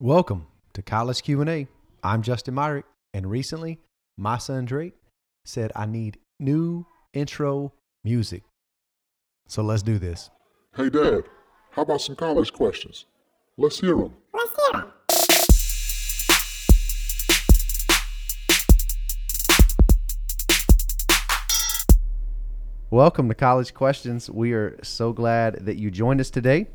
Welcome to College Q&A. I'm Justin Myrick, and recently my son Drake said I need new intro music. So let's do this. Hey, Dad, how about some college questions? Let's hear them. Welcome to College Questions. We are so glad that you joined us today.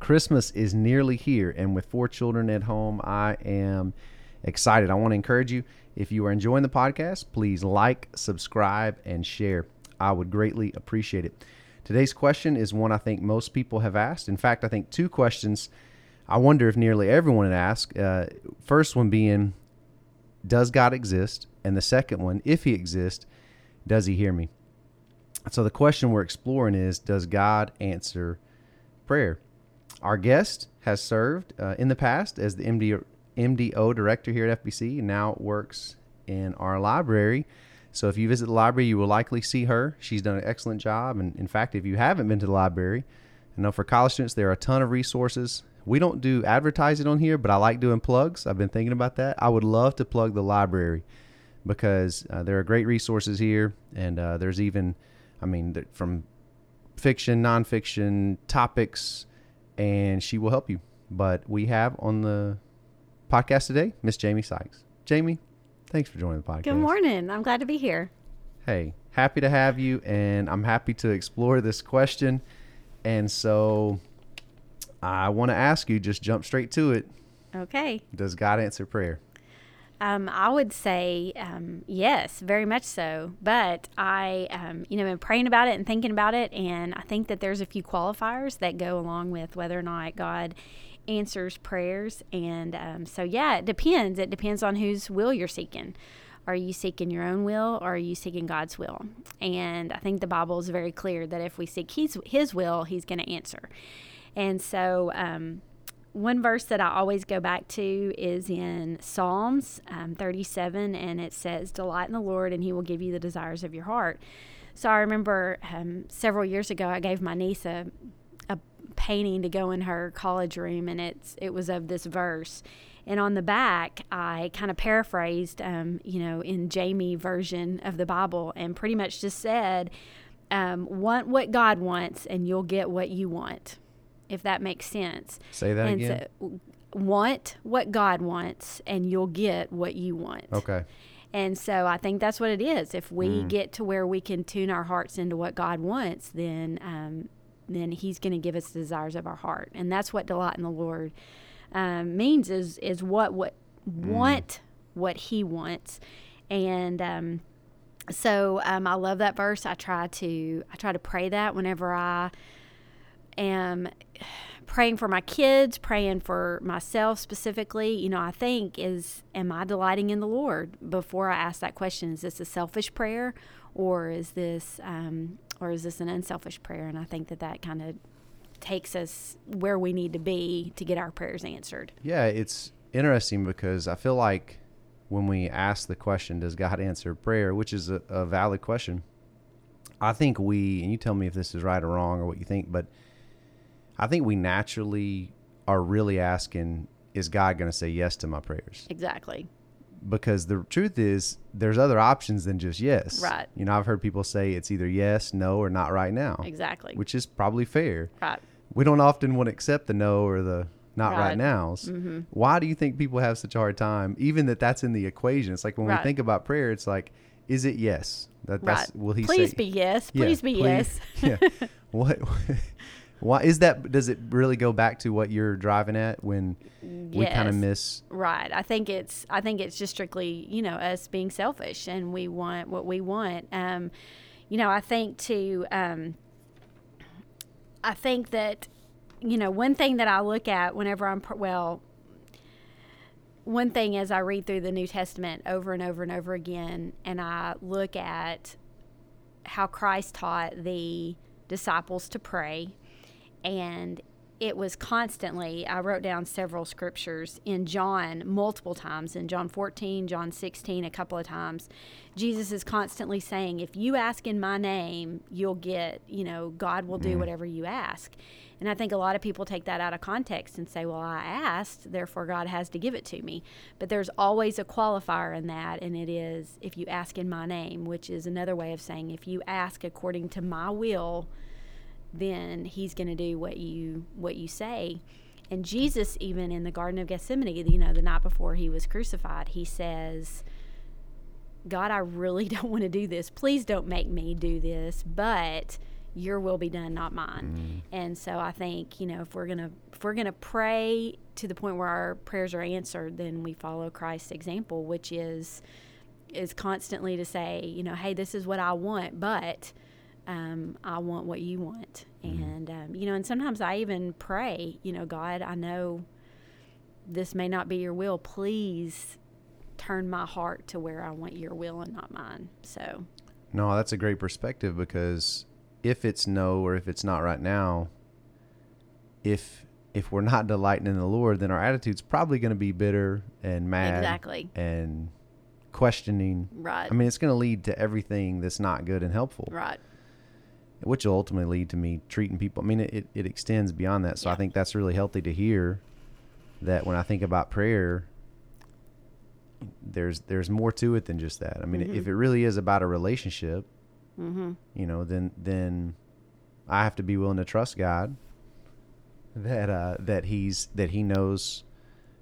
Christmas is nearly here, and with four children at home, I am excited. I want to encourage you if you are enjoying the podcast, please like, subscribe, and share. I would greatly appreciate it. Today's question is one I think most people have asked. In fact, I think two questions I wonder if nearly everyone had asked. Uh, first one being, Does God exist? And the second one, if He exists, does He hear me? So the question we're exploring is Does God answer prayer? Our guest has served uh, in the past as the MD, MDO director here at FBC and now works in our library. So if you visit the library, you will likely see her. She's done an excellent job. And in fact, if you haven't been to the library, I know for college students, there are a ton of resources. We don't do advertising on here, but I like doing plugs. I've been thinking about that. I would love to plug the library because uh, there are great resources here. And uh, there's even, I mean, from fiction, nonfiction, topics, and she will help you. But we have on the podcast today Miss Jamie Sykes. Jamie, thanks for joining the podcast. Good morning. I'm glad to be here. Hey, happy to have you, and I'm happy to explore this question. And so I want to ask you, just jump straight to it. Okay. Does God answer prayer? Um, I would say um, yes, very much so. But I, um, you know, been praying about it and thinking about it, and I think that there's a few qualifiers that go along with whether or not God answers prayers. And um, so, yeah, it depends. It depends on whose will you're seeking. Are you seeking your own will or are you seeking God's will? And I think the Bible is very clear that if we seek His, his will, He's going to answer. And so, um, one verse that I always go back to is in Psalms um, 37, and it says, Delight in the Lord, and He will give you the desires of your heart. So I remember um, several years ago, I gave my niece a, a painting to go in her college room, and it's it was of this verse. And on the back, I kind of paraphrased, um, you know, in Jamie version of the Bible, and pretty much just said, um, "Want what God wants, and you'll get what you want." If that makes sense. Say that and again. So, want what God wants, and you'll get what you want. Okay. And so I think that's what it is. If we Mm. get to where we can tune our hearts into what God wants, then um, then He's going to give us the desires of our heart, and that's what delight in the Lord um, means. Is is what what want what He wants, and um, so um, I love that verse. I try to I try to pray that whenever I am praying for my kids, praying for myself specifically, you know, I think is am I delighting in the Lord before I ask that question? Is this a selfish prayer or is this um, or is this an unselfish prayer? And I think that that kind of takes us where we need to be to get our prayers answered. Yeah, it's interesting because I feel like when we ask the question, does God answer prayer, which is a, a valid question, I think we, and you tell me if this is right or wrong or what you think, but I think we naturally are really asking, is God going to say yes to my prayers? Exactly. Because the truth is, there's other options than just yes. Right. You know, I've heard people say it's either yes, no, or not right now, Exactly. which is probably fair. right. We don't often want to accept the no or the not right, Right. nows. Mm-hmm. Why do you think people have such a hard time? Even that that's in the equation. It's like when we think about prayer, it's like, is it yes? That that's Right. will he say Please say? be yes. Yeah, Please be yes. yeah. What? Why is that? Does it really go back to what you're driving at when we kind of miss? Right. I think it's I think it's just strictly, you know, us being selfish and we want what we want. Um, you know, I think to um I think that you know, one thing that I look at whenever I'm well one thing as I read through the New Testament over and over and over again and I look at how Christ taught the disciples to pray and it was constantly i wrote down several scriptures in john multiple times in john 14 john 16 a couple of times. Jesus is constantly saying if you ask in my name you'll get you know god will do mm-hmm. whatever you ask. And I think a lot of people take that out of context and say, well, I asked, therefore God has to give it to me. But there's always a qualifier in that, and it is if you ask in my name, which is another way of saying if you ask according to my will, then he's going to do what you what you say. And Jesus even in the garden of Gethsemane, you know, the night before he was crucified, he says, God, I really don't want to do this. Please don't make me do this, but your will be done, not mine. Mm. And so I think, you know, if we're going to if we're going to pray to the point where our prayers are answered, then we follow Christ's example, which is is constantly to say, you know, hey, this is what I want, but um, I want what you want. Mm. And, um, you know, and sometimes I even pray, you know, God, I know this may not be your will. Please turn my heart to where I want your will and not mine. So, no, that's a great perspective because if it's no or if it's not right now, if if we're not delighting in the Lord, then our attitude's probably going to be bitter and mad, exactly, and questioning. Right. I mean, it's going to lead to everything that's not good and helpful. Right. Which will ultimately lead to me treating people. I mean, it, it extends beyond that. So yeah. I think that's really healthy to hear that when I think about prayer, there's there's more to it than just that. I mean, mm-hmm. if it really is about a relationship, mm-hmm. you know, then then I have to be willing to trust God that uh, that he's that he knows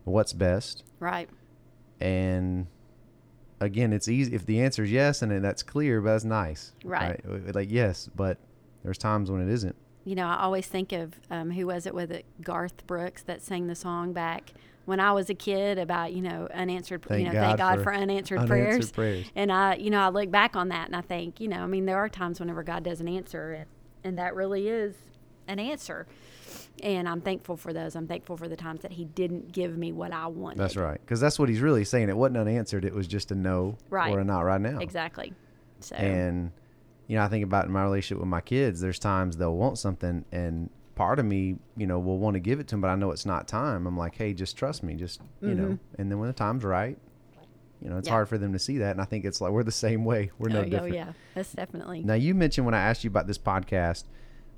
what's best. Right. And again, it's easy if the answer is yes and that's clear, but that's nice. Right. right? Like yes, but there's times when it isn't. You know, I always think of um, who was it with it, Garth Brooks that sang the song back when I was a kid about you know unanswered thank you know God thank God for, for unanswered, unanswered prayers. prayers. And I you know I look back on that and I think you know I mean there are times whenever God doesn't answer it and that really is an answer. And I'm thankful for those. I'm thankful for the times that he didn't give me what I wanted. That's right. Because that's what he's really saying. It wasn't unanswered. It was just a no right. or a not right now. Exactly. So. And, you know, I think about in my relationship with my kids. There's times they'll want something and part of me, you know, will want to give it to them, but I know it's not time. I'm like, hey, just trust me, just you mm-hmm. know. And then when the time's right, you know, it's yeah. hard for them to see that. And I think it's like we're the same way. We're no oh, different. Oh yeah, that's definitely. Now you mentioned when I asked you about this podcast,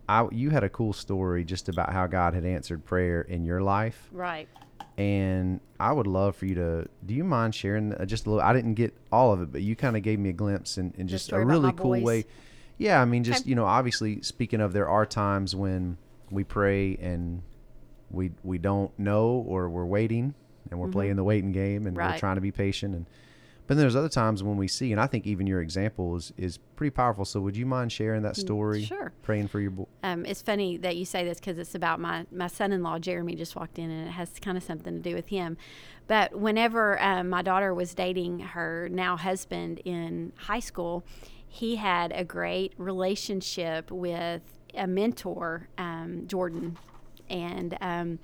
I you had a cool story just about how God had answered prayer in your life. Right. And I would love for you to. Do you mind sharing just a little? I didn't get all of it, but you kind of gave me a glimpse and, and just a really cool boys. way. Yeah, I mean, just okay. you know, obviously speaking of, there are times when we pray and we we don't know or we're waiting and we're mm-hmm. playing the waiting game and right. we're trying to be patient and but then there's other times when we see and I think even your example is, is pretty powerful. So would you mind sharing that mm, story? Sure. Praying for your boy. Um, it's funny that you say this because it's about my my son-in-law Jeremy just walked in and it has kind of something to do with him. But whenever um, my daughter was dating her now husband in high school, he had a great relationship with a mentor, um, Jordan, and um,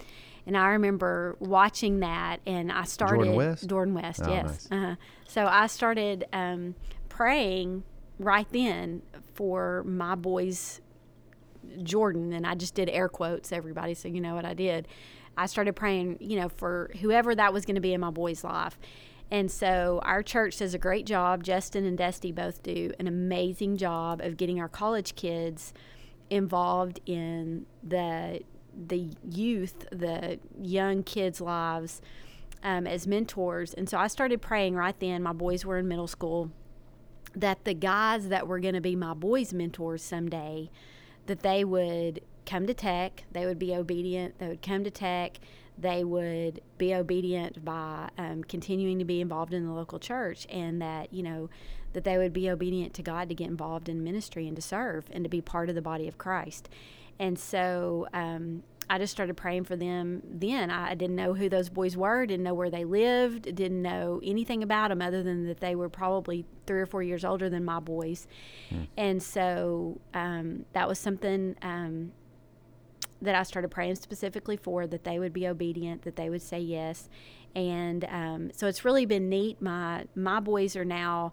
and I remember watching that, and I started Jordan West. Jordan West, oh, yes. Nice. Uh-huh. So I started um, praying right then for my boys, Jordan, and I just did air quotes, everybody, so you know what I did. I started praying, you know, for whoever that was going to be in my boy's life. And so our church does a great job. Justin and Dusty both do an amazing job of getting our college kids involved in the the youth, the young kids' lives um, as mentors. And so I started praying right then. My boys were in middle school. That the guys that were going to be my boys' mentors someday, that they would come to tech, they would be obedient, they would come to tech, they would be obedient by um, continuing to be involved in the local church, and that, you know, that they would be obedient to God to get involved in ministry and to serve and to be part of the body of Christ. And so um, I just started praying for them then. I didn't know who those boys were, didn't know where they lived, didn't know anything about them other than that they were probably three or four years older than my boys. Hmm. And so um, that was something um, that I started praying specifically for that they would be obedient, that they would say yes. And um, so it's really been neat. My my boys are now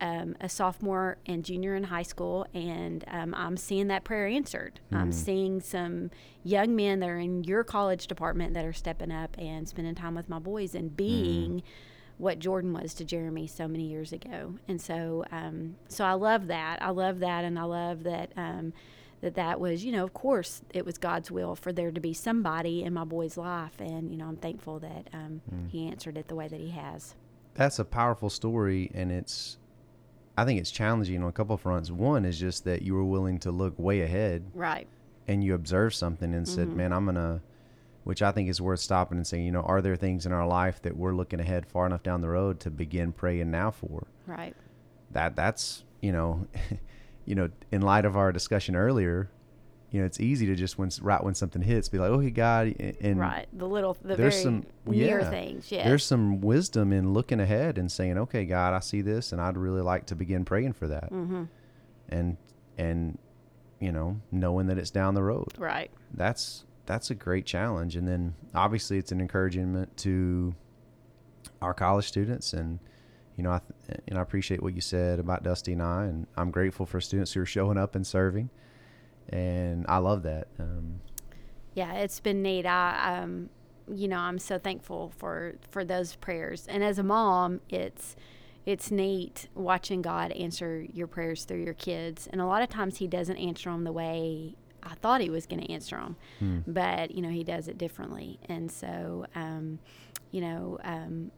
um, a sophomore and junior in high school, and um, I'm seeing that prayer answered. Mm. I'm seeing some young men that are in your college department that are stepping up and spending time with my boys and being. Mm. What Jordan was to Jeremy so many years ago, and so um, so I love that. I love that, and I love that um, that that was, you know, of course, it was God's will for there to be somebody in my boy's life, and you know, I'm thankful that um, Mm. he answered it the way that he has. That's a powerful story, and it's. I think it's challenging on a couple of fronts. One is just that you were willing to look way ahead Right. and you observed something and said, Mm-hmm. "Man, I'm gonna," which I think is worth stopping and saying, you know, are there things in our life that we're looking ahead far enough down the road to begin praying now for? Right. That that's you know, you know, in light of our discussion earlier, you know, it's easy to just when right when something hits, be like, "Oh, he God," and right. The little, the there's very some near yeah, things. Yes. There's some wisdom in looking ahead and saying, "Okay, God, I see this, and I'd really like to begin praying for that." mm-hmm. And and you know, knowing that it's down the road. Right. That's that's a great challenge. And then obviously, it's an encouragement to our college students and. You know, I th- and I appreciate what you said about Dusty and I, and I'm grateful for students who are showing up and serving, and I love that. Um, Yeah, it's been neat. I, um, you know, I'm so thankful for for those prayers. And as a mom, it's it's neat watching God answer your prayers through your kids. And a lot of times He doesn't answer them the way I thought He was going to answer them, Hmm. but you know He does it differently. And so, um, you know. Um,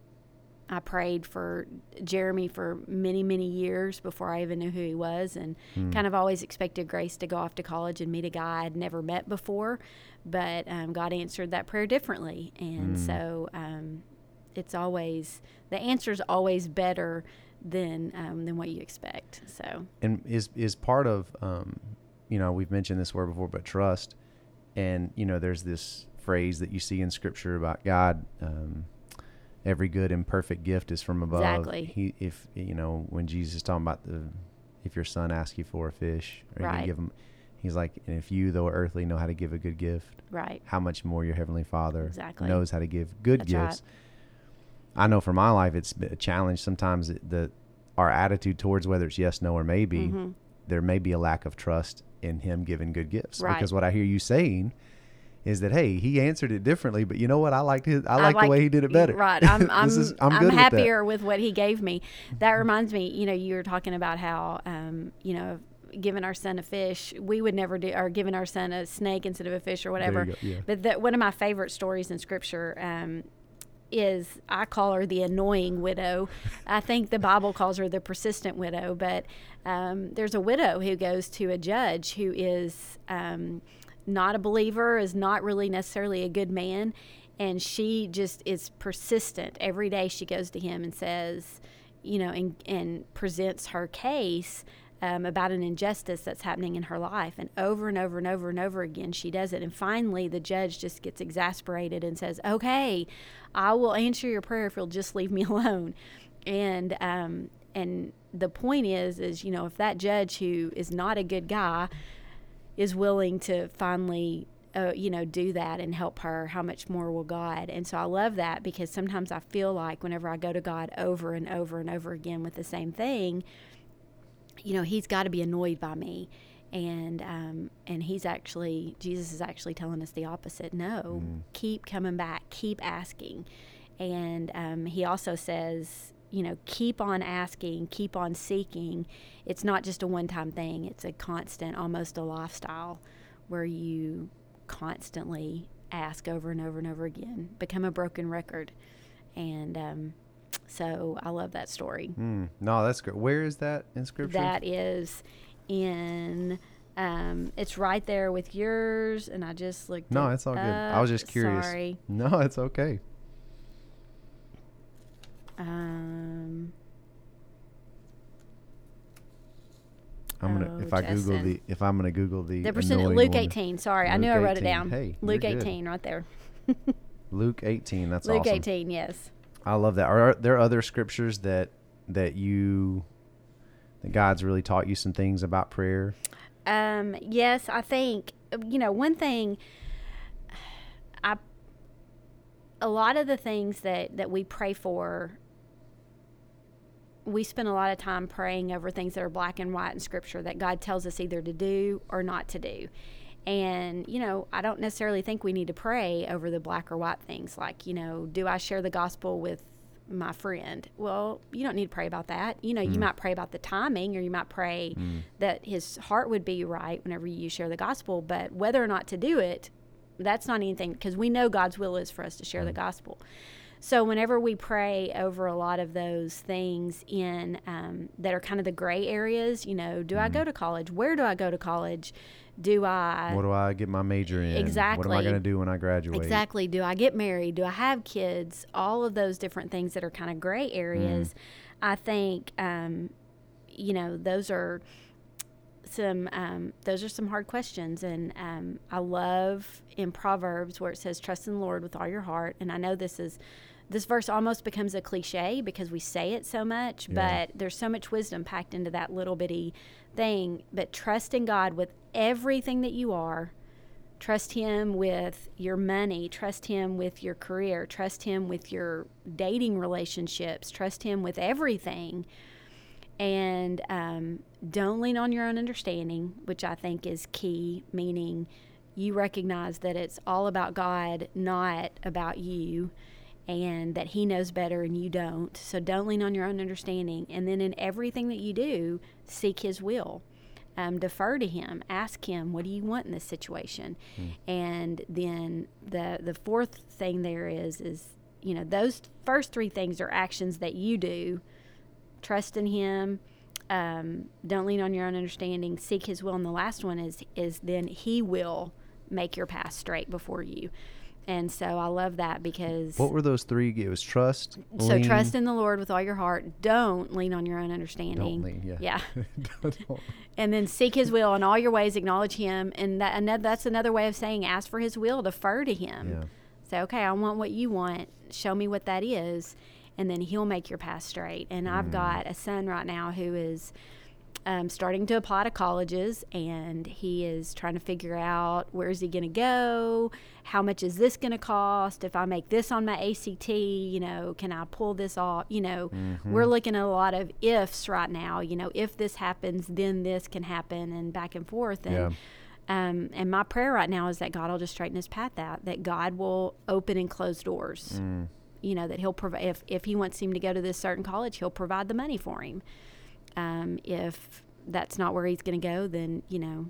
I prayed for Jeremy for many, many years before I even knew who he was, and Hmm. kind of always expected Grace to go off to college and meet a guy I'd never met before. But um, God answered that prayer differently, and so um, it's always the answer's always better than um, than what you expect. So and is is part of um, you know we've mentioned this word before but trust and you know there's this phrase that you see in scripture about god um, every good and perfect gift is from above Exactly. he if you know when jesus is talking about the if your son asks you for a fish Right. gonna give him he's like and if you though earthly know how to give a good gift right, how much more your heavenly father Exactly. knows how to give good That's right. gifts i know for my life it's a challenge sometimes the our attitude towards whether it's yes no or maybe Mm-hmm. there may be a lack of trust in him giving good gifts Right. because what i hear you saying is that hey he answered it differently but you know what i liked his i like, the way he did it better Right. I'm I'm, is- I'm, with that. happier with, what he gave me. That reminds me, you know, you were talking about how um, you know, giving our son a fish, we would never do or giving our son a snake instead of a fish or whatever. yeah. But that one of my favorite stories in scripture um, is I call her the annoying widow. I think the Bible calls her the persistent widow, but um, there's a widow who goes to a judge who is um, not a believer, is not really necessarily a good man, and she just is persistent. Every day she goes to him and says, you know, and, and presents her case um, about an injustice that's happening in her life. And over and over and over and over again, she does it. And finally, the judge just gets exasperated and says, Okay, I will answer your prayer if you'll just leave me alone. And, um, and the point is, is, you know, if that judge who is not a good guy is willing to finally uh, you know do that and help her how much more will god? And so i love that because sometimes i feel like whenever i go to god over and over and over again with the same thing you know he's got to be annoyed by me. And um, and he's actually jesus is actually telling us the opposite. No keep coming back keep asking. And um, he also says you know keep on asking keep on seeking. It's not just a one-time thing. It's a constant almost a lifestyle where you constantly ask over and over and over again. Become a broken record. And um, so i love that story. Hmm. no that's great where is that in scripture? That is in um, it's right there with yours and i just looked no it it's all good. I was just curious. Sorry. No it's okay um, i'm gonna Oh, if i google the if i'm gonna google the the percent luke woman- 18 sorry i Luke knew i wrote 18. it down Hey, luke you're good. 18 right there luke 18 that's luke awesome 18 yes I love that. Are there other scriptures that that you that God's really taught you some things about prayer? Um, yes, I think you know one thing. I a lot of the things that that we pray for. We spend a lot of time praying over things that are black and white in Scripture that God tells us either to do or not to do. And, you know, I don't necessarily think we need to pray over the black or white things. Like, you know, do I share the gospel with my friend. Well, you don't need to pray about that. You know, you mm. might pray about the timing or you might pray mm. that his heart would be right whenever you share the gospel, but whether or not to do it, that's not anything because we know God's will is for us to share the mm. gospel. So whenever we pray over a lot of those things in um, that are kind of the gray areas, you know, do I go to college? Where do I go to college? Do I What do I get my major in? Exactly. What am I going to do when I graduate? Exactly. Do I get married? Do I have kids? All of those different things that are kind of gray areas. I think, um, you know, those are some um, those are some hard questions, and um, I love in Proverbs where it says, "Trust in the Lord with all your heart." And I know this is this verse almost becomes a cliche because we say it so much, Yeah. but there's so much wisdom packed into that little bitty thing. But trust in God with everything that you are. Trust Him with your money. Trust Him with your career. Trust Him with your dating relationships. Trust Him with everything. And um, don't lean on your own understanding, which I think is key, meaning you recognize that it's all about God, not about you, and that He knows better and you don't. So don't lean on your own understanding. And then in everything that you do, seek His will. Um, defer to him. Ask him what do you want in this situation? And then the the fourth thing there is is you know those first three things are actions that you do. Trust in him. Um, don't lean on your own understanding. Seek his will. And the last one is is then he will make your path straight before you and so i love that because What were those three? It was trust. so lean- trust in the lord with all your heart don't lean on your own understanding Don't lean. Yeah. yeah Don't- and then seek his will in all your ways acknowledge him and that another, that's another way of saying ask for his will defer to him yeah. say okay i want what you want show me what that is and then he'll make your path straight and Mm. i've got a son right now who is um, starting to apply to colleges and he is trying to figure out where is he going to go how much is this going to cost if i make this on my act you know can i pull this off you know Mm-hmm. we're looking at a lot of ifs right now you know if this happens then this can happen and back and forth and Yeah. um, and my prayer right now is that God will just straighten his path out, that God will open and close doors. Mm. You know, that he'll provide, if, if he wants him to go to this certain college, he'll provide the money for him. Um, if that's not where he's going to go, then, you know,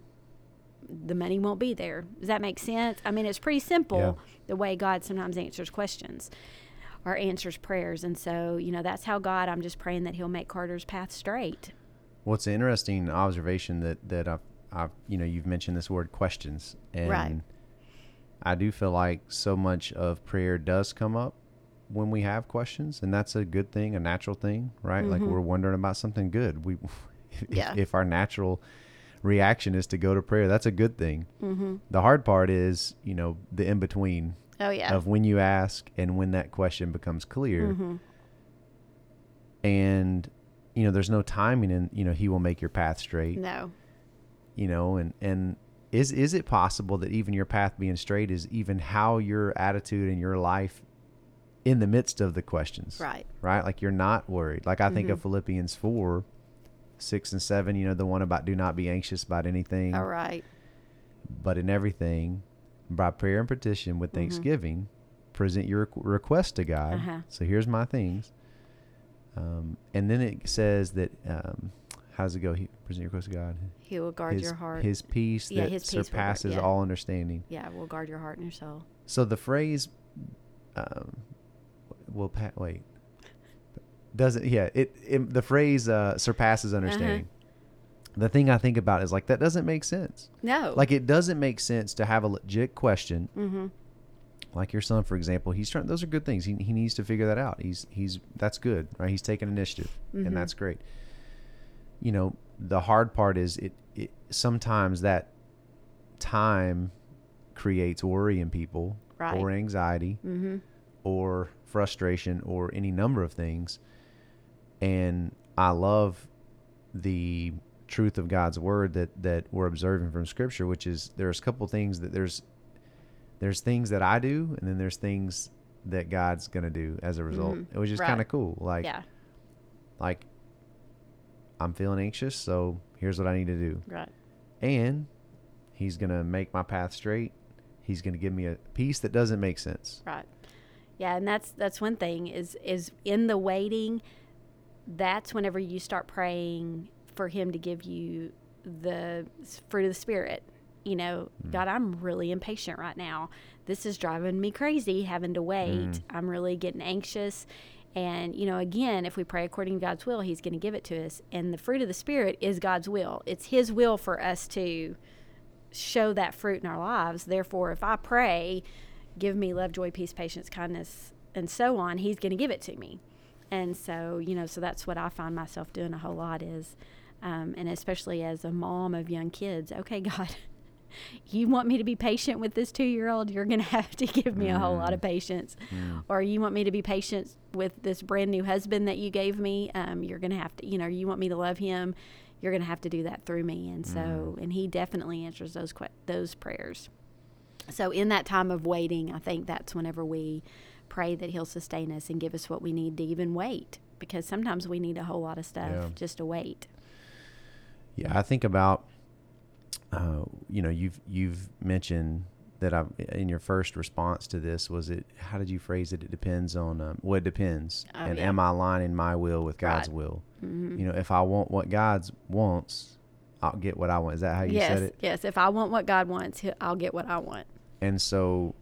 the money won't be there. Does that make sense? I mean, it's pretty simple Yeah. the way God sometimes answers questions or answers prayers. And so, you know, that's how God, I'm just praying that he'll make Carter's path straight. What's an interesting observation that that I've, I've you know you've mentioned this word questions and Right. I do feel like so much of prayer does come up when we have questions and that's a good thing a natural thing right like we're wondering about something good we if, Yeah. if our natural reaction is to go to prayer that's a good thing mm-hmm. the hard part is you know the in between Oh, yeah. of when you ask and when that question becomes clear. Mm-hmm. And you know, there's no timing and you know, he will make your path straight, no. you know, and and is is it possible that even your path being straight is even how your attitude and your life in the midst of the questions. Right. Right? Like you're not worried. Like I think of Philippians 4 6 and 7, you know, the one about do not be anxious about anything, All right. but in everything by prayer and petition with thanksgiving present your request to god Uh-huh. so here's my things um, and then it says that um, how does it go he, present your request to god He will guard his, your heart. his peace Yeah, that his peace guard- surpasses yeah. all understanding yeah, will guard your heart and your soul. so the phrase um, will pa- wait doesn't yeah it, it the phrase uh, surpasses Uh-huh. understanding the thing i think about is like that doesn't make sense No. like it doesn't make sense to have a legit question mm-hmm. like your son for example he's trying those are good things he, he needs to figure that out he's he's that's good right he's taking initiative Mm-hmm. and that's great you know the hard part is it, it sometimes that time creates worry in people Right. or anxiety Mm-hmm. Or frustration or any number of things and i love the truth of god's word that that we're observing from scripture which is there's a couple things that there's there's things that i do and then there's things that god's gonna do as a result Mhm. it was just Right. kind of cool like yeah. like i'm feeling anxious so here's what i need to do Right. and he's gonna make my path straight he's gonna give me a peace that doesn't make sense Right. Yeah, and that's that's one thing is is in the waiting. That's whenever you start praying for Him to give you the fruit of the Spirit. You know, mm. God, I'm really impatient right now. This is driving me crazy having to wait. Mm. I'm really getting anxious. And, you know, again, if we pray according to God's will, He's going to give it to us. And the fruit of the Spirit is God's will. It's His will for us to show that fruit in our lives. Therefore, if I pray, give me love, joy, peace, patience, kindness, and so on, He's going to give it to me. And so, you know, so that's what I find myself doing a whole lot is, um, and especially as a mom of young kids, okay, God, you want me to be patient with this two year old, you're going to have to give me a whole lot of patience. Or you want me to be patient with this brand new husband that you gave me, um, you're going to have to, you know, you want me to love him, you're going to have to do that through me. And so, and he definitely answers those, que- those prayers. So, in that time of waiting, I think that's whenever we pray that He'll sustain us and give us what we need to even wait. Because sometimes we need a whole lot of stuff Yeah. just to wait. Yeah, I think about, uh, you know, you've you've mentioned that I in your first response to this was it. How did you phrase it? It depends on. Um, well, it depends. Oh, and yeah. am I aligning my will with God's Right. will? Mm-hmm. You know, if I want what God's wants, I'll get what I want. Is that how you yes, said it? yes. Yes. If I want what God wants, I'll get what I want. And so,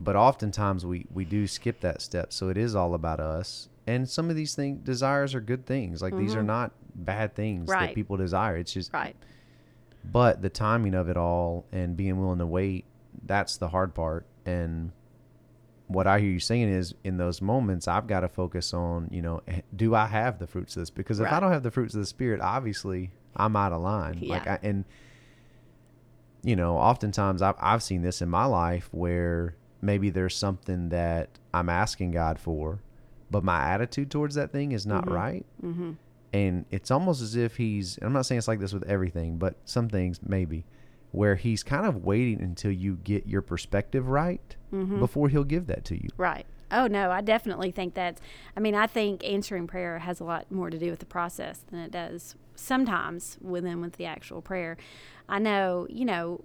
but oftentimes we we do skip that step. So it is all about us. And some of these things, desires are good things. Like these are not bad things that Mm-hmm. People desire. It's just Right. but the timing of it all and being willing to wait that's the hard part and what i hear you saying is in those moments i've got to focus on you know do i have the fruits of this because if i don't have the fruits of the spirit obviously i'm out of line like Yeah. I, and you know oftentimes I've, I've seen this in my life where maybe there's something that i'm asking god for but my attitude towards that thing is not right Mm-hmm. and it's almost as if he's and i'm not saying it's like this with everything but some things maybe where he's kind of waiting until you get your perspective right Mm-hmm. before he'll give that to you Right. Oh no, I definitely think that's. I mean, I think answering prayer has a lot more to do with the process than it does sometimes within with the actual prayer. I know, you know,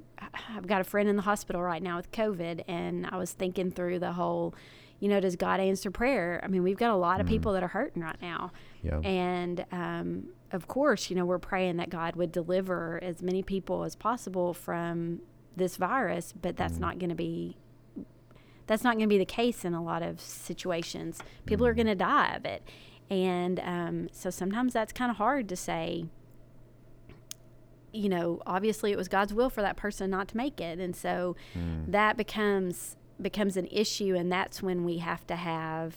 I've got a friend in the hospital right now with COVID, and I was thinking through the whole, you know, does God answer prayer? I mean, we've got a lot of mm-hmm. people that are hurting right now, yeah and um, of course, you know, we're praying that God would deliver as many people as possible from this virus, but that's mm-hmm. not going to be that's not going to be the case in a lot of situations. People are mm-hmm. going to die of it. And um, so sometimes that's kind of hard to say, you know, obviously it was God's will for that person not to make it. And so that becomes becomes an issue and that's when we have to have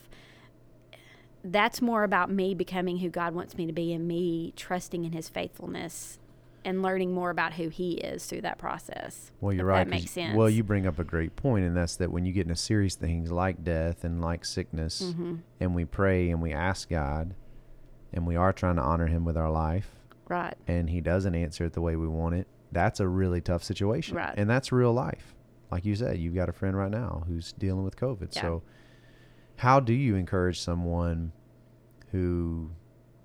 that's more about me becoming who God wants me to be and me trusting in his faithfulness and learning more about who he is through that process. well you're right That makes sense. well you bring up a great point and that's that when you get into serious things like death and like sickness Mm-hmm. and we pray and we ask god and we are trying to honor him with our life right. and he doesn't answer it the way we want it, that's a really tough situation. Right. And that's real life. Like you said, you've got a friend right now who's dealing with COVID. Yeah. So, how do you encourage someone who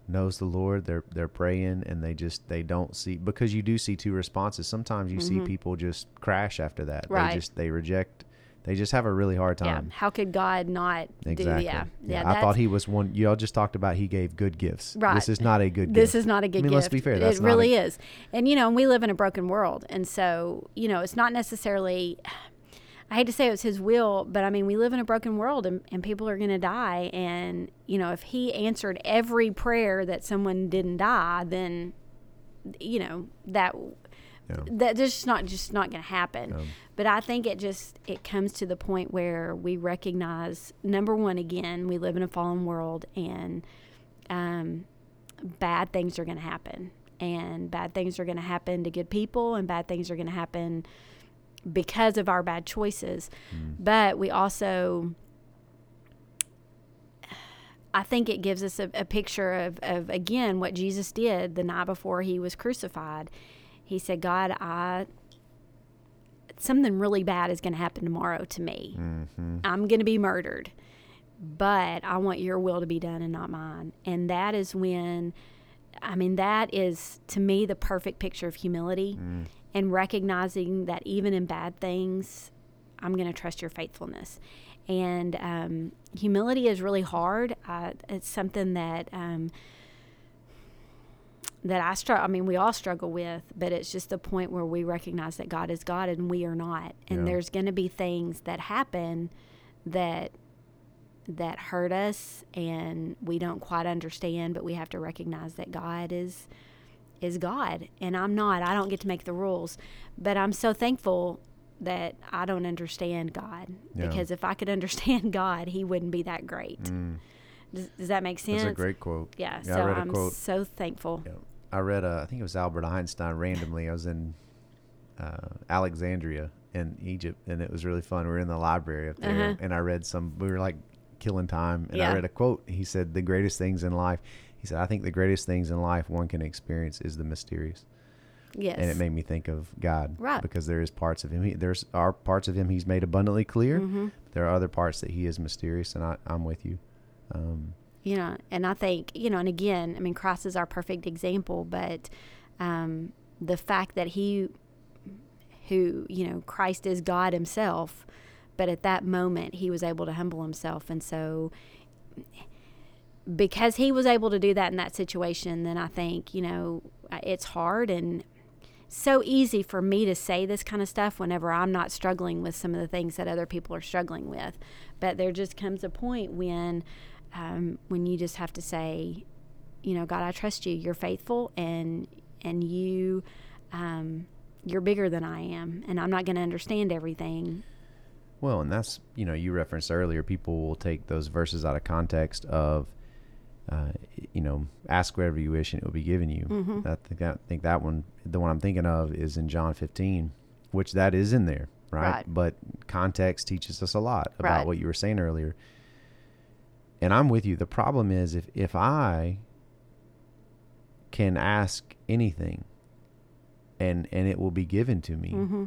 knows the Lord, they're they're praying and they just they don't see because you do see two responses. Sometimes you see people just crash after that. Mm-hmm. Right. They just they reject they just have a really hard time. Yeah. How could God not Exactly. do yeah. Yeah. I thought he was one y'all just talked about he gave good gifts. Right. This is not a good gift. this gift. is not a good I mean, gift. let's be fair. That's it really a- is. And you know, and we live in a broken world. And so, you know, it's not necessarily I hate to say it was his will, but I mean, we live in a broken world and, and people are going to die. And, you know, if he answered every prayer that someone didn't die, then, you know, that. Yeah. That just not just not going to happen, but I think it just it comes to the point where we recognize number one again we live in a fallen world and um, bad things are going to happen and bad things are going to happen to good people and bad things are going to happen because of our bad choices mm. but we also i think it gives us a, a picture of, of again what jesus did the night before he was crucified. He said god i something really bad is going to happen tomorrow to me. Mm-hmm. I'm going to be murdered but I want your will to be done and not mine. And that is when, I mean, that is to me the perfect picture of humility mm. And recognizing that even in bad things, I'm going to trust your faithfulness. And um, humility is really hard. Uh, it's something that um, that I struggle. I mean, we all struggle with, but it's just the point where we recognize that God is God and we are not. And Yeah. there's going to be things that happen that that hurt us and we don't quite understand, but we have to recognize that God is is God and I'm not. I don't get to make the rules, but I'm so thankful that I don't understand God Yeah. because if I could understand God, he wouldn't be that great. Does, does that make sense? Mm. That's a great quote. Yeah, Yeah, so a I'm quote. so thankful. Yeah. I read, uh, I think it was Albert Einstein randomly. I was in uh, Alexandria in Egypt, and it was really fun. We were in the library up there, Uh-huh. and I read some, we were like killing time, and. I read a quote. He said, The greatest things in life, he said, I think the greatest things in life one can experience is the mysterious. Yes. And it made me think of God. Right. Because there is parts of him, he, there's are parts of him he's made abundantly clear. Mm-hmm. There are other parts that he is mysterious, and I, I'm with you. Um, you know, and I think, you know, and again, I mean, Christ is our perfect example, but um, the fact that he, who, you know, Christ is God himself, but at that moment he was able to humble himself. And so, because he was able to do that in that situation, then I think, you know, it's hard and so easy for me to say this kind of stuff whenever I'm not struggling with some of the things that other people are struggling with. But there just comes a point when, um, when you just have to say, you know, God, I trust you. You're faithful, and and you, um, you're bigger than I am, and I'm not going to understand everything. Well, and that's you know you referenced earlier. People will take those verses out of context of, uh, you know, ask whatever you wish and it will be given you. Mm-hmm. I think that I think that one, the one I'm thinking of, is in John 15, which that is in there, right? Right. But context teaches us a lot about Right. what you were saying earlier. And I'm with you. The problem is if if I can ask anything, and and it will be given to me Mm-hmm.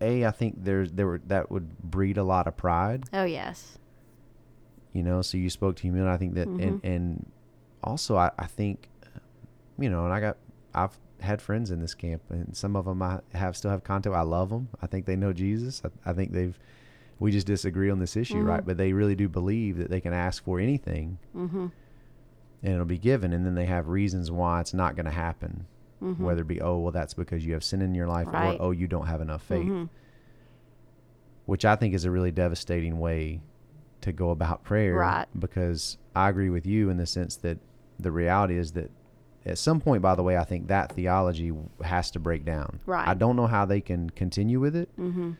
a I think there's there were that would breed a lot of pride, Oh yes, you know. So you spoke to humility. I think that and Mhm. and also I, I think you know, and I got I've had friends in this camp, and some of them I have still have contact. I love them. I think they know Jesus. I, I think they've we just disagree on this issue, right? Mhm. But they really do believe that they can ask for anything mm-hmm. and it'll be given, and then they have reasons why it's not going to happen. Mm-hmm. Whether it be oh well that's because you have sin in your life, Right. or oh you don't have enough faith. Mhm. which I think is a really devastating way to go about prayer. Right. Because I agree with you in the sense that the reality is that at some point, by the way, I think that theology has to break down. Right. I don't know how they can continue with it Mm-hmm.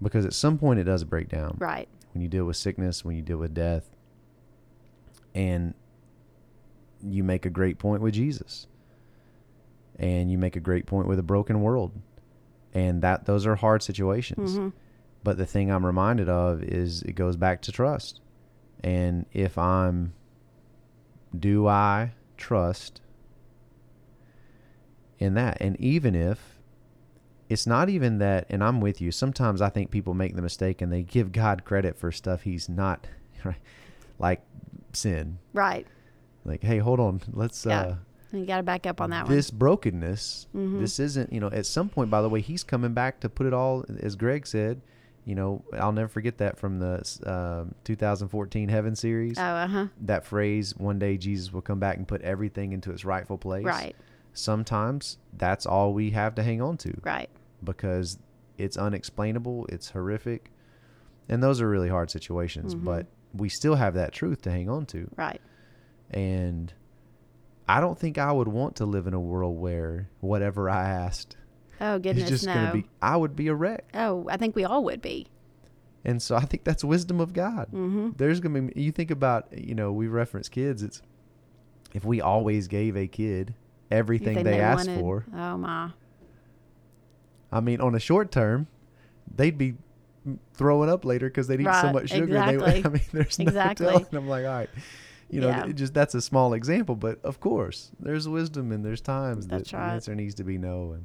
because at some point it does break down. Right. When you deal with sickness, when you deal with death, and you make a great point with Jesus. And you make a great point with a broken world. And that those are hard situations. Mm-hmm. But the thing I'm reminded of is it goes back to trust. And if I'm, do I trust in that? And even if it's not even that, and I'm with you, sometimes I think people make the mistake and they give God credit for stuff he's not, right? like sin. Right. Like, hey, hold on, let's, Yeah. uh, You got to back up on that this brokenness Mhm. this isn't you know at some point by the way he's coming back to put it all as greg said you know i'll never forget that from the um 2014 heaven series. Oh, uh huh. that phrase one day jesus will come back and put everything into its rightful place Right. sometimes that's all we have to hang on to Right. because it's unexplainable it's horrific and those are really hard situations Mhm. but we still have that truth to hang on to Right. and I don't think I would want to live in a world where whatever I asked Oh goodness, just no. to be, I would be a wreck. oh, I think we all would be. And so I think that's wisdom of God. Mm-hmm. There's going to be, you think about, you know, we reference kids. It's if we always gave a kid everything they, asked wanted. for, Oh my. I mean, on a short term, they'd be throwing up later because they'd eat so much sugar. And they, exactly. I mean, there's no Exactly. telling. I'm like, all right. You know, Yeah. it just that's a small example, but of course, there's wisdom and there's times That's that right. the answer needs to be no. And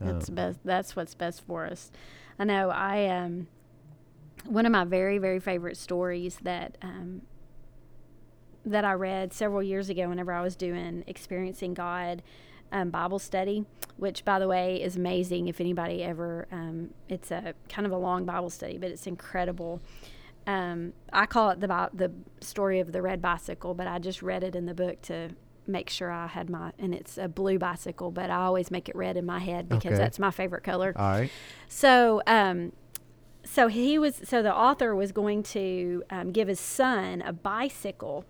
That's um, best. That's what's best for us. I know. I um, one of my very very favorite stories that um, that I read several years ago, whenever I was doing experiencing God, um, Bible study, which, by the way, is amazing. If anybody ever, um, it's a kind of a long Bible study, but it's incredible. Um, I call it the the story of the red bicycle, but I just read it in the book to make sure I had my, and it's a blue bicycle, but I always make it red in my head because Okay. that's my favorite color. All right. So, um, so he was, so the author was going to um, give his son a bicycle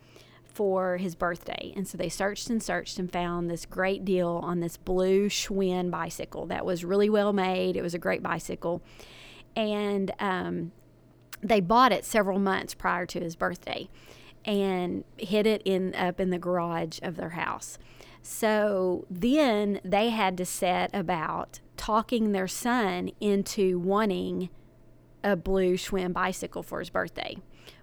for his birthday. And so they searched and searched and found this great deal on this blue Schwinn bicycle that was really well made. It was a great bicycle. And um, they bought it several months prior to his birthday and hid it in up in the garage of their house. So then they had to set about talking their son into wanting a blue Schwinn bicycle for his birthday,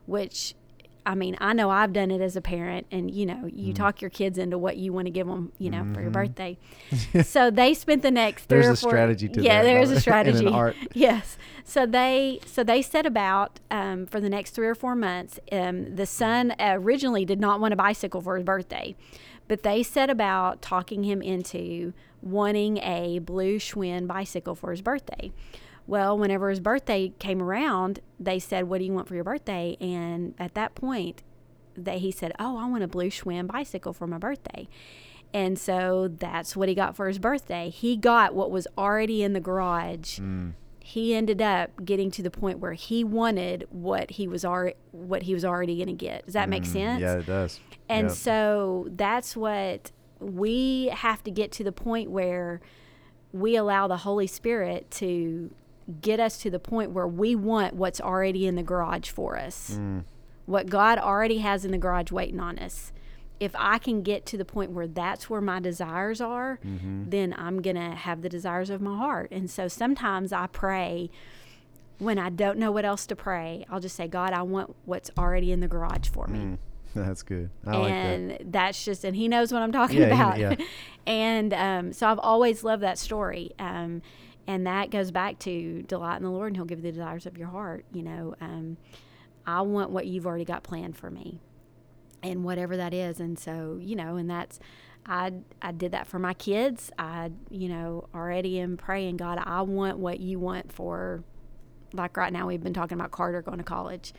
which I mean, I know I've done it as a parent, and you know, you talk your kids into what you want to give them, you know, for your birthday. so they spent the next three There's or a four. strategy to yeah, that, there's a the way, and an strategy. Yes. So they so they set about um, for the next three or four months. Um, the son originally did not want a bicycle for his birthday, but they set about talking him into wanting a blue Schwinn bicycle for his birthday. Well, whenever his birthday came around, they said, "What do you want for your birthday?" And at that point, that he said, "Oh, I want a blue Schwinn bicycle for my birthday." And so that's what he got for his birthday. He got what was already in the garage. Mm. He ended up getting to the point where he wanted what he was already what he was already going to get. Does that make mm, sense? Yeah, it does. And Yep. so that's what we have to get to the point where we allow the Holy Spirit to get us to the point where we want what's already in the garage for us. What God already has in the garage waiting on us. If I can get to the point where that's where my desires are, then I'm going to have the desires of my heart. And so sometimes I pray when I don't know what else to pray, I'll just say, God, I want what's already in the garage for me That's good. I like that. and that's just and he knows what i'm talking Yeah, he- about yeah. and um, so i've always loved that story um, and that goes back to delight in the lord and he'll give you the desires of your heart you know um, i want what you've already got planned for me and whatever that is. And so you know and that's i i did that for my kids. I you know already am praying god i want what you want for like right now we've been talking about carter going to college.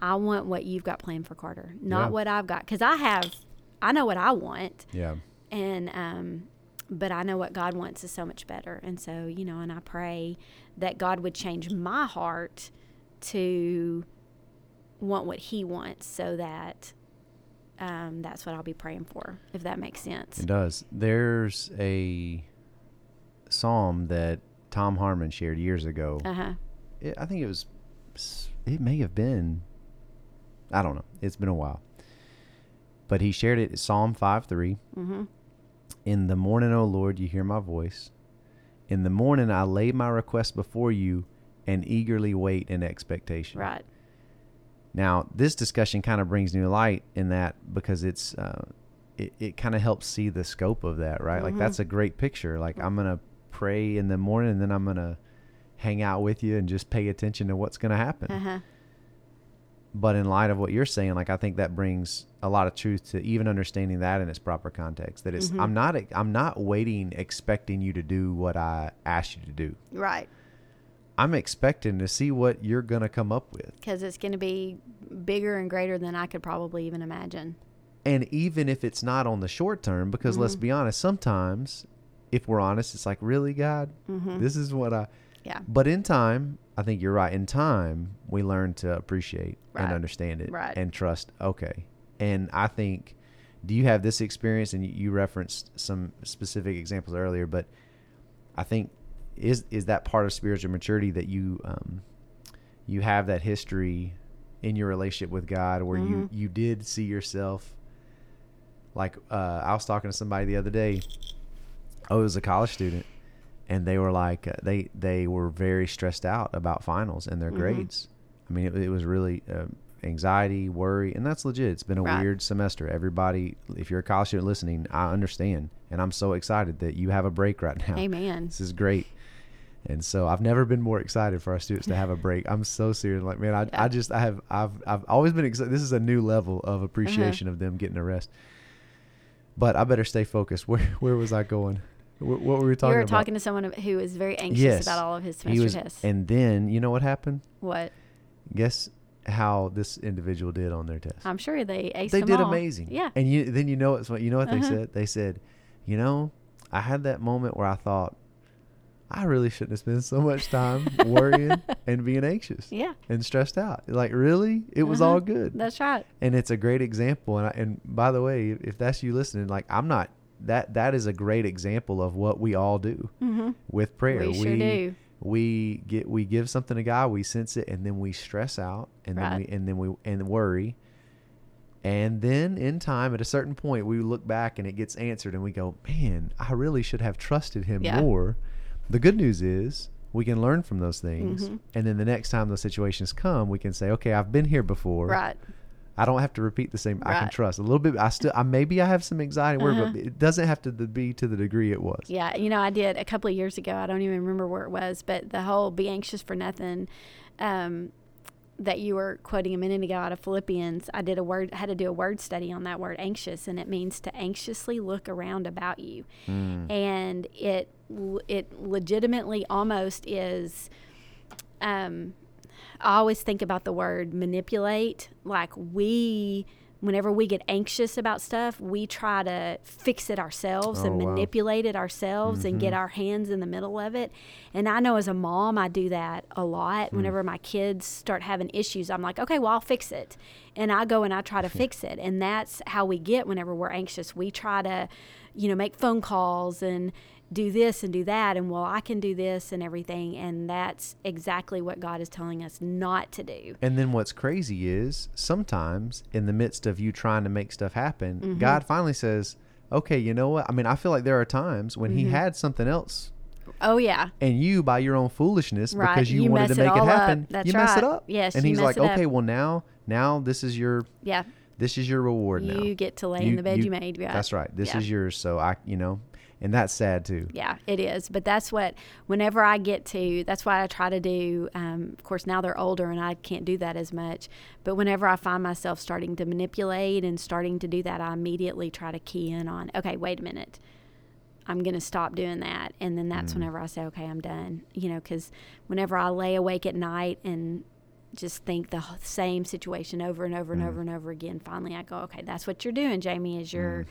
I want what you've got planned for carter not Yeah. what i've got. Because i have i know what i want. Yeah. and um but i know what god wants is so much better and so you know and i pray that god would change my heart to want what he wants so that um, that's what i'll be praying for if that makes sense It does. There's a psalm that Tom Harmon shared years ago. uh-huh It, I think it was, it may have been, I don't know. It's been a while. But he shared it, Psalm 5 3. mm-hmm. In the morning, O Lord, you hear my voice. In the morning, I lay my request before you and eagerly wait in expectation. right Now, this discussion kind of brings new light in that because it's uh, it, it kind of helps see the scope of that, right? Like that's a great picture. Like I'm gonna pray in the morning, and then I'm gonna hang out with you and just pay attention to what's gonna happen. uh-huh But in light of what you're saying, like I think that brings a lot of truth to even understanding that in its proper context. That it's I'm not I'm not waiting expecting you to do what I asked you to do. right I'm expecting to see what you're gonna come up with. because it's going to be bigger and greater than i could probably even imagine And even if it's not on the short term, because let's Mm-hmm. be honest, sometimes if we're honest, it's like, really, God, Mm-hmm. this is what I. yeah But in time, I think you're right. In time, we learn to appreciate and understand it Right. and trust. Okay. And I think, do you have this experience? And you, you referenced some specific examples earlier, but I think is is that part of spiritual maturity that you um, you have that history in your relationship with God where you Mm-hmm. you did see yourself like uh, I was talking to somebody the other day. Oh, it was a college student, and they were like uh, they they were very stressed out about finals and Mm-hmm. their grades. I mean, it, it was really uh, anxiety, worry, and that's legit. It's been a Right. weird semester. Everybody, if you're a college student listening, I understand, and I'm so excited that you have a break right now. amen This is great. And so I've never been more excited for our students to have a break. I'm so serious. Like, man, I, I just, I have, I've, I've always been excited. This is a new level of appreciation Uh-huh. of them getting a rest. But I better stay focused. Where where was I going? Wh- What were we talking you were about? talking to someone who was very anxious Yes. about all of his semester was, tests. and then you know what happened? what? Guess how this individual did on their test. I'm sure they aced they did all. amazing. Yeah. And you then you know what you know what they Uh-huh. said? They said, you know, I had that moment where I thought I really shouldn't have spent so much time worrying and being anxious Yeah. and stressed out. Like really, it was Uh-huh. all good. That's right. and it's a great example. And I, and by the way, if that's you listening, like I'm not that that is a great example of what we all do Mm-hmm. with prayer. We sure do. We get we give something to God, we sense it, and then we stress out, and then we and then we and worry. And then in time, at a certain point, we look back and it gets answered, and we go, "Man, I really should have trusted Him Yeah. more." The good news is we can learn from those things, Mhm. and then the next time those situations come, we can say, "Okay, I've been here before. Right. I don't have to repeat the same. I can trust a little bit. I still, I maybe I have some anxiety, Uh-huh. but it doesn't have to be to the degree it was. Yeah, you know, I did a couple of years ago. I don't even remember where it was, but the whole "be anxious for nothing" um, that you were quoting a minute ago out of Philippians. I did a word, had to do a word study on that word "anxious," and it means to anxiously look around about you, Mm. and it it legitimately almost is. Um, I always think about the word manipulate. Like we, whenever we get anxious about stuff, we try to fix it ourselves and Oh, wow. manipulate it ourselves and get Mhm. our hands in the middle of it. And I know as a mom, I do that a lot. Whenever my kids start having issues, I'm like, okay, well, I'll fix it. And I go and I try to fix it. And that's how we get whenever we're anxious. We try to, you know, make phone calls and do this and do that and well I can do this and everything and that's exactly what God is telling us not to do. And then what's crazy is sometimes in the midst of you trying to make stuff happen, Mm-hmm. God finally says, "Okay, you know what? I mean, I feel like there are times when Mm-hmm. He had something else." Oh yeah. And you, by your own foolishness, Right, because you, you wanted to make it up. happen, That's you mess it up. Yes, and He's like, it. "Okay, well now, now this is your, Yeah. this is your reward now. You get to lay in the bed you, made. Yeah. That's right. This Yeah. is yours. So I, you know, and that's sad too. Yeah, it is. But that's what, whenever I get to, that's why I try to do. Um, of course, now they're older and I can't do that as much. But whenever I find myself starting to manipulate and starting to do that, I immediately try to key in on, okay, wait a minute. I'm going to stop doing that. And then that's whenever I say, okay, I'm done. You know, because whenever I lay awake at night and just think the same situation over and over and over and over again, finally I go, okay, that's what you're doing, Jamie, is you're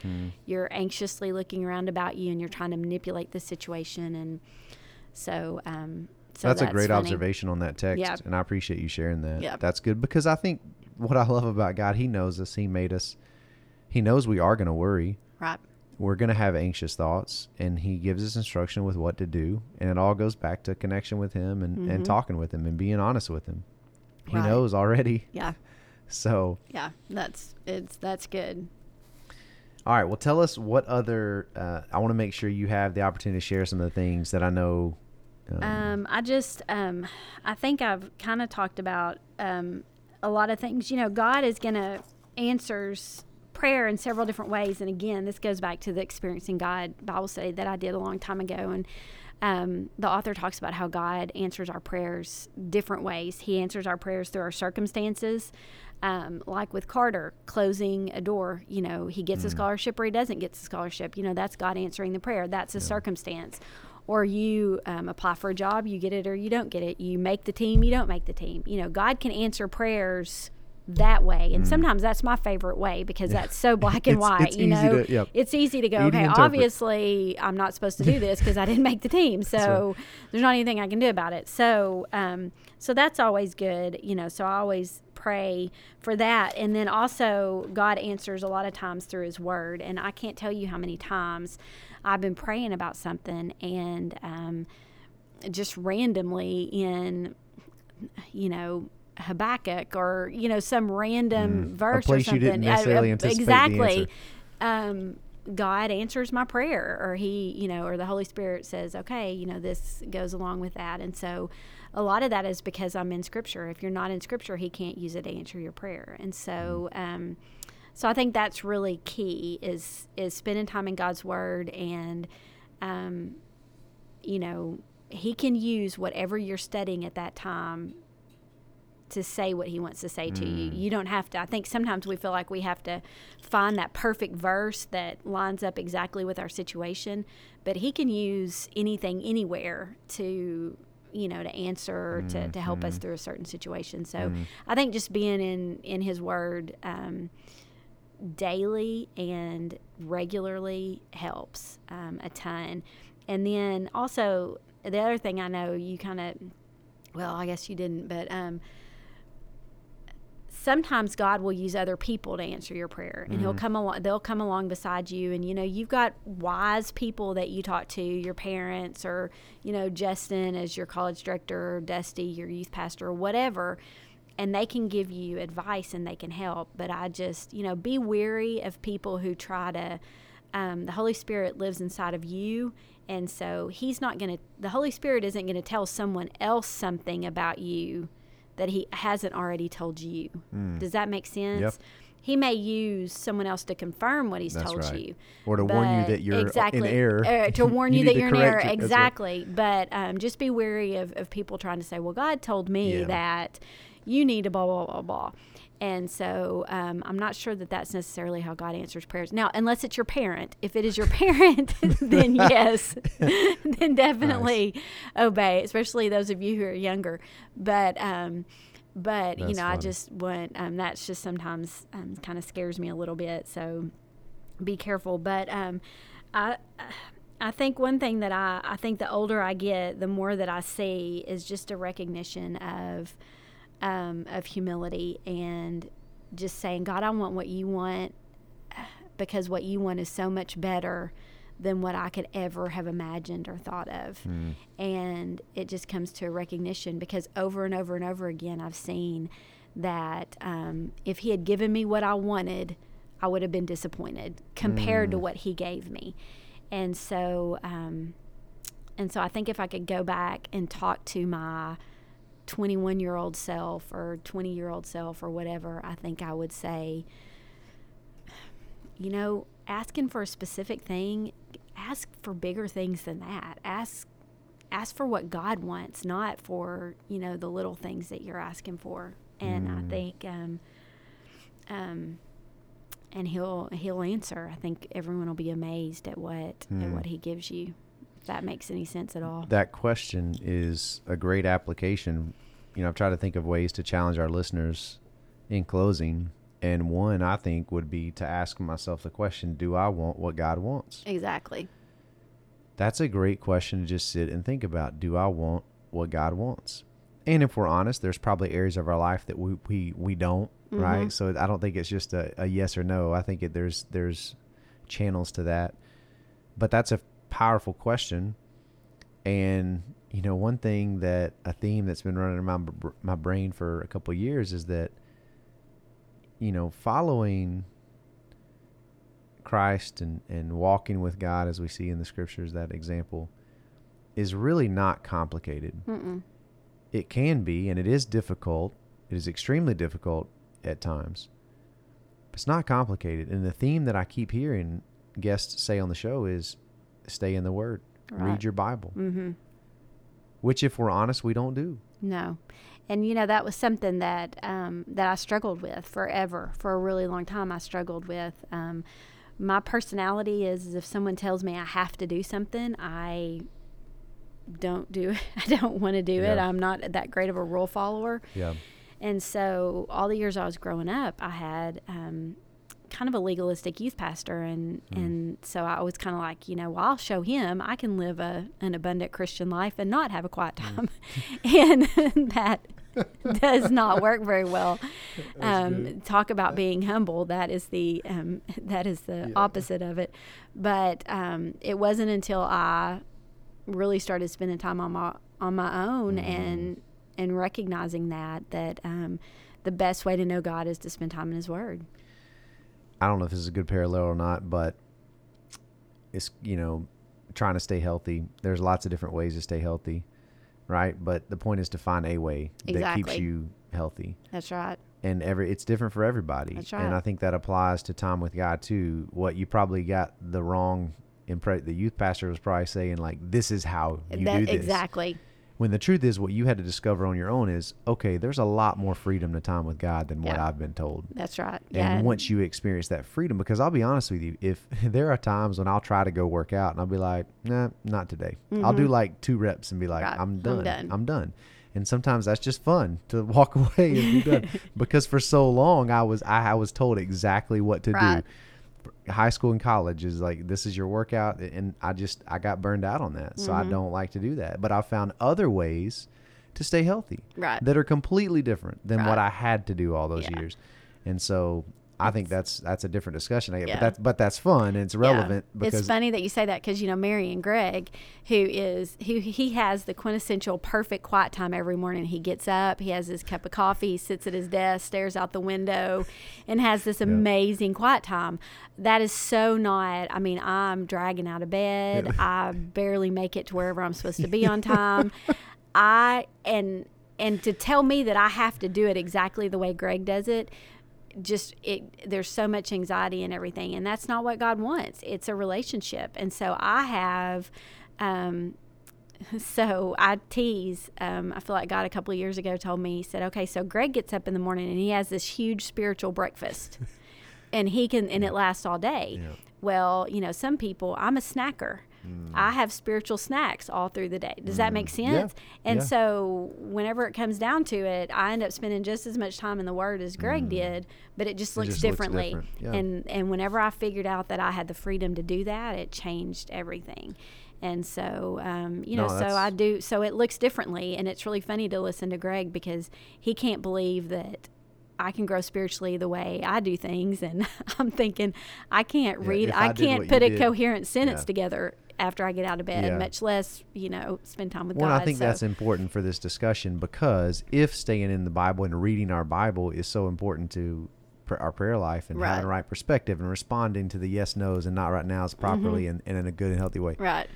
you're anxiously looking around about you and you're trying to manipulate the situation and so um so that's, a great funny. observation on that text, Yeah. and I appreciate you sharing that. Yeah. That's good because I think what I love about God, He knows us. He made us. He knows we are going to worry. right We're going to have anxious thoughts, and He gives us instruction with what to do, and it all goes back to connection with Him and, and Mhm. talking with Him and being honest with Him. He Right. knows already. yeah So, yeah that's it's that's good all right. Well, tell us what other. Uh, I want to make sure you have the opportunity to share some of the things that I know. Um, um i just um i think i've kind of talked about um a lot of things you know god is gonna answers prayer in several different ways and again this goes back to the experiencing god bible study that i did a long time ago and um, the author talks about how God answers our prayers different ways. He answers our prayers through our circumstances, um, like with Carter closing a door. You know, he gets a scholarship or he doesn't get the scholarship. You know, that's God answering the prayer. That's a circumstance. Or you um, apply for a job, you get it or you don't get it. You make the team, you don't make the team. You know, God can answer prayers that way, and sometimes that's my favorite way because that's so black and Mm. It's- white. it's you easy know, to- yep. it's easy to go. Easy okay, interpret. obviously I'm not supposed to do this because I didn't make the team, so there's not anything I can do about it. So, um, so that's always good, you know. So I always pray for that, and then also God answers a lot of times through His Word, and I can't tell you how many times I've been praying about something and um, just randomly in, you know. Habakkuk or you know some random Mm, verse or you something didn't Uh, uh, necessarily anticipate exactly um, God answers my prayer, or He, you know, or the Holy Spirit says, okay, you know, this goes along with that. And so a lot of that is because I'm in Scripture. If you're not in Scripture, He can't use it to answer your prayer. And so, um, so I think that's really key is is spending time in God's Word, and um, you know, He can use whatever you're studying at that time to say what he wants to say to Mm. you. You don't have to. I think sometimes we feel like we have to find that perfect verse that lines up exactly with our situation, but he can use anything anywhere to you know to answer to, to help Mm-hmm. us through a certain situation so i think just being in in his word um, daily and regularly helps um, a ton. And then also, the other thing I know you kind of, well, I guess you didn't, but um, sometimes God will use other people to answer your prayer, and He'll come along. They'll come along beside you, and you know you've got wise people that you talk to, your parents, or you know Justin as your college director, or Dusty, your youth pastor, or whatever and they can give you advice and they can help. But I just, you know, be wary of people who try to. Um, the Holy Spirit lives inside of you, and so He's not going to. The Holy Spirit isn't going to tell someone else something about you that He hasn't already told you. Does that make sense? Yep. He may use someone else to confirm what He's That's told right. you, Or to warn you that you're in exactly error. uh, to warn You you, that you're in error. it. That's right. Exactly. But um, just be wary of, of people trying to say, "Well, God told me Yeah. that you need to blah blah blah blah." And so um, I'm not sure that that's necessarily how God answers prayers. Now, unless it's your parent, if it is your parent, then yes, then definitely obey. Especially those of you who are younger. But um, but you That's know, I just want um, that's just sometimes um, kind of scares me a little bit. So be careful. But um, I I think one thing that I I think the older I get, the more that I see is just a recognition of um, of humility and just saying, God, I want what you want because what you want is so much better than what I could ever have imagined or thought of. And it just comes to a recognition because over and over and over again, I've seen that um, if He had given me what I wanted, I would have been disappointed compared to what He gave me. And so, um, and so I think if I could go back and talk to my 21 year old self or 20 year old self or whatever, I think I would say, you know, asking for a specific thing, ask for bigger things than that. Ask ask for what God wants, not for, you know, the little things that you're asking for. And I think um um and he'll he'll answer. I think everyone will be amazed at what at what he gives you. If that makes any sense at all. that question is a great application. You know, I've tried to think of ways to challenge our listeners in closing. And one I think would be to ask myself the question, do I want what God wants? Exactly. That's a great question to just sit and think about. Do I want what God wants? And if we're honest, there's probably areas of our life that we we, we don't, mm-hmm. right? So I don't think it's just a, a yes or no. I think it, there's there's channels to that. But that's a powerful question. And you know, one thing that a theme that's been running in my my brain for a couple of years is that you know, following Christ and, and walking with God, as we see in the scriptures, that example, is really not complicated. Mm-mm. It can be, and it is difficult. It is extremely difficult at times. But it's not complicated. And the theme that I keep hearing guests say on the show is stay in the Word, read your Bible, Mm-hmm. which, if we're honest, we don't do. No, and you know that was something that um, that I struggled with forever for a really long time. I struggled with. Um, my personality is, is if someone tells me I have to do something, I don't do it. I don't want to do it. I'm not that great of a rule follower. Yeah. And so, all the years I was growing up, I had um, kind of a legalistic youth pastor, and and so I was kind of like, you know, well, I'll show him I can live a an abundant Christian life and not have a quiet time, and that does not work very well. Um, talk about being humble. That is the um, that is the opposite of it. But um, it wasn't until I really started spending time on my on my own and and recognizing that that um, the best way to know God is to spend time in His Word. I don't know if this is a good parallel or not, but it's you know trying to stay healthy. There's lots of different ways to stay healthy, right? But the point is to find a way that keeps you healthy. That's right. And every it's different for everybody. That's right. And. I think that applies to time with God too. What you probably got the wrong impression. The youth pastor was probably saying like, "This is how you that do this." exactly. When the truth is, what you had to discover on your own is okay. There's a lot more freedom to time with God than what Yeah. I've been told. That's right. And Yeah. once you experience that freedom, because I'll be honest with you, if there are times when I'll try to go work out and I'll be like, nah, not today. I'll do like two reps and be like, Mm-hmm. Right. I'm I'm done. done. I'm done. And sometimes that's just fun to walk away and be done. because for so long I was I, I was told exactly what to Right. do. High school and college is like this is your workout, and I just I got burned out on that, so I Mm-hmm. don't like to do that. But I found other ways to stay healthy Right. that are completely different than what I had to do all those Yeah. years. And so I think that's that's a different discussion. I get, Yeah. but that's but that's fun and it's relevant Yeah. because it's funny that you say that because you know Marion Greg, who is who he has the quintessential perfect quiet time every morning. He gets up, he has his cup of coffee, sits at his desk, stares out the window, and has this amazing quiet time. That is so not. I mean, I'm dragging out of bed. I barely make it to wherever I'm supposed to be on time. I and and to tell me that I have to do it exactly the way Greg does it just it there's so much anxiety and everything and that's not what god wants. It's a relationship. And so i have um so i tease um, i feel like god a couple of years ago told me he said okay so greg gets up in the morning and he has this huge spiritual breakfast. And he can and it lasts all day. Yeah. well you know some people i'm a snacker Mm. i have spiritual snacks all through the day does that make sense and Yeah. so whenever it comes down to it i end up spending just as much time in the word as greg did but it just Mm. It looks just looks differently different. Yeah. and and whenever i figured out that i had the freedom to do that it changed everything and so um, you know No, so i do so it looks differently and it's really funny to listen to greg because he can't believe that I can grow spiritually the way I do things, and I'm thinking I can't Yeah, read, I I, can't put a did. coherent sentence Yeah. together after I get out of bed, Yeah. much less you know spend time with well, God. Well, I think so, that's important for this discussion because if staying in the Bible and reading our Bible is so important to pr- our prayer life and having Right. Mm-hmm. the right perspective and responding to the yes nos and not right nows properly and, and in a good and healthy way, right.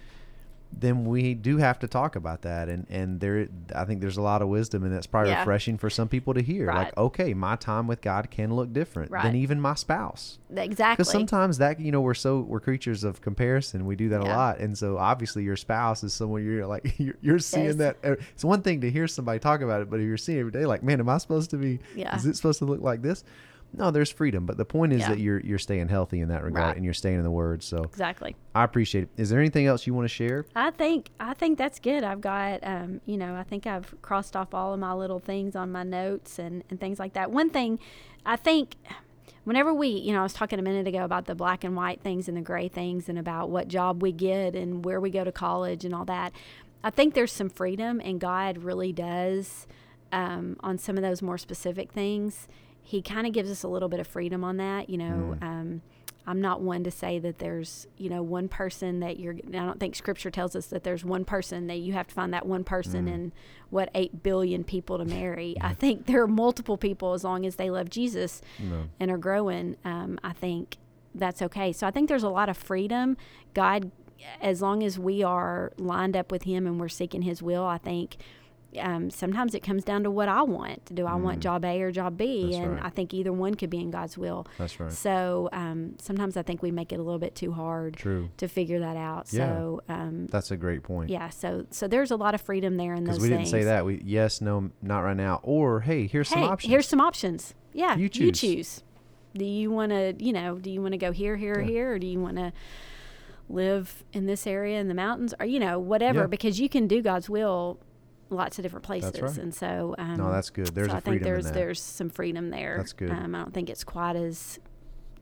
Then we do have to talk about that. And and there, I think there's a lot of wisdom, and that's probably Yeah. refreshing for some people to hear. Like, okay, my time with God can look different than even my spouse. Exactly. Because sometimes that you know we're so we're creatures of comparison. We do that a lot, and so obviously your spouse is someone you're like you're, you're seeing Yes. that. uh, It's one thing to hear somebody talk about it, but if you're seeing it every day, like, man, am I supposed to be? Yeah. Is it supposed to look like this? No, there's freedom, but the point is Yeah. that you're you're staying healthy in that regard, Right. and you're staying in the Word. So exactly. I appreciate it. Is there anything else you want to share? I think I think that's good. I've got um, you know, I think I've crossed off all of my little things on my notes and, and things like that. One thing I think whenever we, you know, I was talking a minute ago about the black and white things and the gray things and about what job we get and where we go to college and all that. I think there's some freedom and God really does um, on some of those more specific things. He kind of gives us a little bit of freedom on that, you know. Um, I'm not one to say that there's, you know, one person that you're. I don't think Scripture tells us that there's one person that you have to find that one person and what eight billion people to marry. I think there are multiple people as long as they love Jesus No. and are growing. Um, I think that's okay. So I think there's a lot of freedom. God, as long as we are lined up with Him and we're seeking His will, I think. Um, sometimes it comes down to what I want. Do I want job A or job B? Mm. That's and right. I think either one could be in God's will. That's right. So um, sometimes I think we make it a little bit too hard True. to figure that out. Yeah. So um, That's a great point. yeah, so so there's a lot of freedom there in those Because we didn't say that. We yes, no, not right now. Or hey, here's some options. here's some options. Yeah, You you choose. choose. Do you want to, you know, do you want to go here, here, or Yeah. here, or do you want to live in this area in the mountains, or you know, whatever? Yeah. Because you can do God's will lots of different places, right. and so um, no, that's good. There's so a I think freedom there's in that. there's some freedom there. That's good. Um, I don't think it's quite as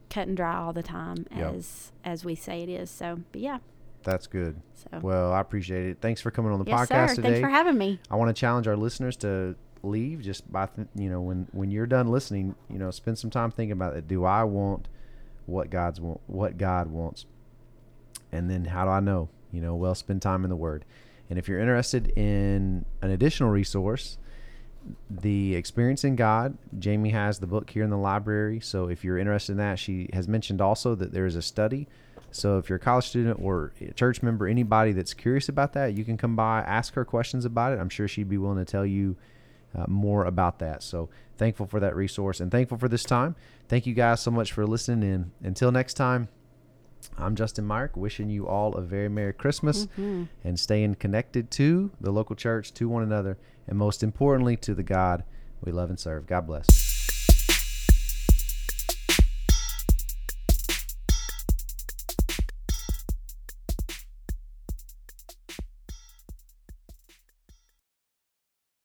cut and dry all the time Yep. as as we say it is. So, but yeah. That's good. So Well, I appreciate it. Thanks for coming on the yes, podcast sir. today. Thanks for having me. I want to challenge our listeners to leave just by th- you know when when you're done listening, you know, spend some time thinking about it. Do I want what God's want, what God wants? And then how do I know? You know, well, spend time in the Word. And if you're interested in an additional resource, the Experiencing God, Jamie has the book here in the library. So if you're interested in that, she has mentioned also that there is a study. So if you're a college student or a church member, anybody that's curious about that, you can come by, ask her questions about it. I'm sure she'd be willing to tell you uh, more about that. So thankful for that resource and thankful for this time. Thank you guys so much for listening in. Until next time, I'm Justin Mark, wishing you all a very Merry Christmas mm-hmm. and staying connected to the local church, to one another, and most importantly, to the God we love and serve. God bless.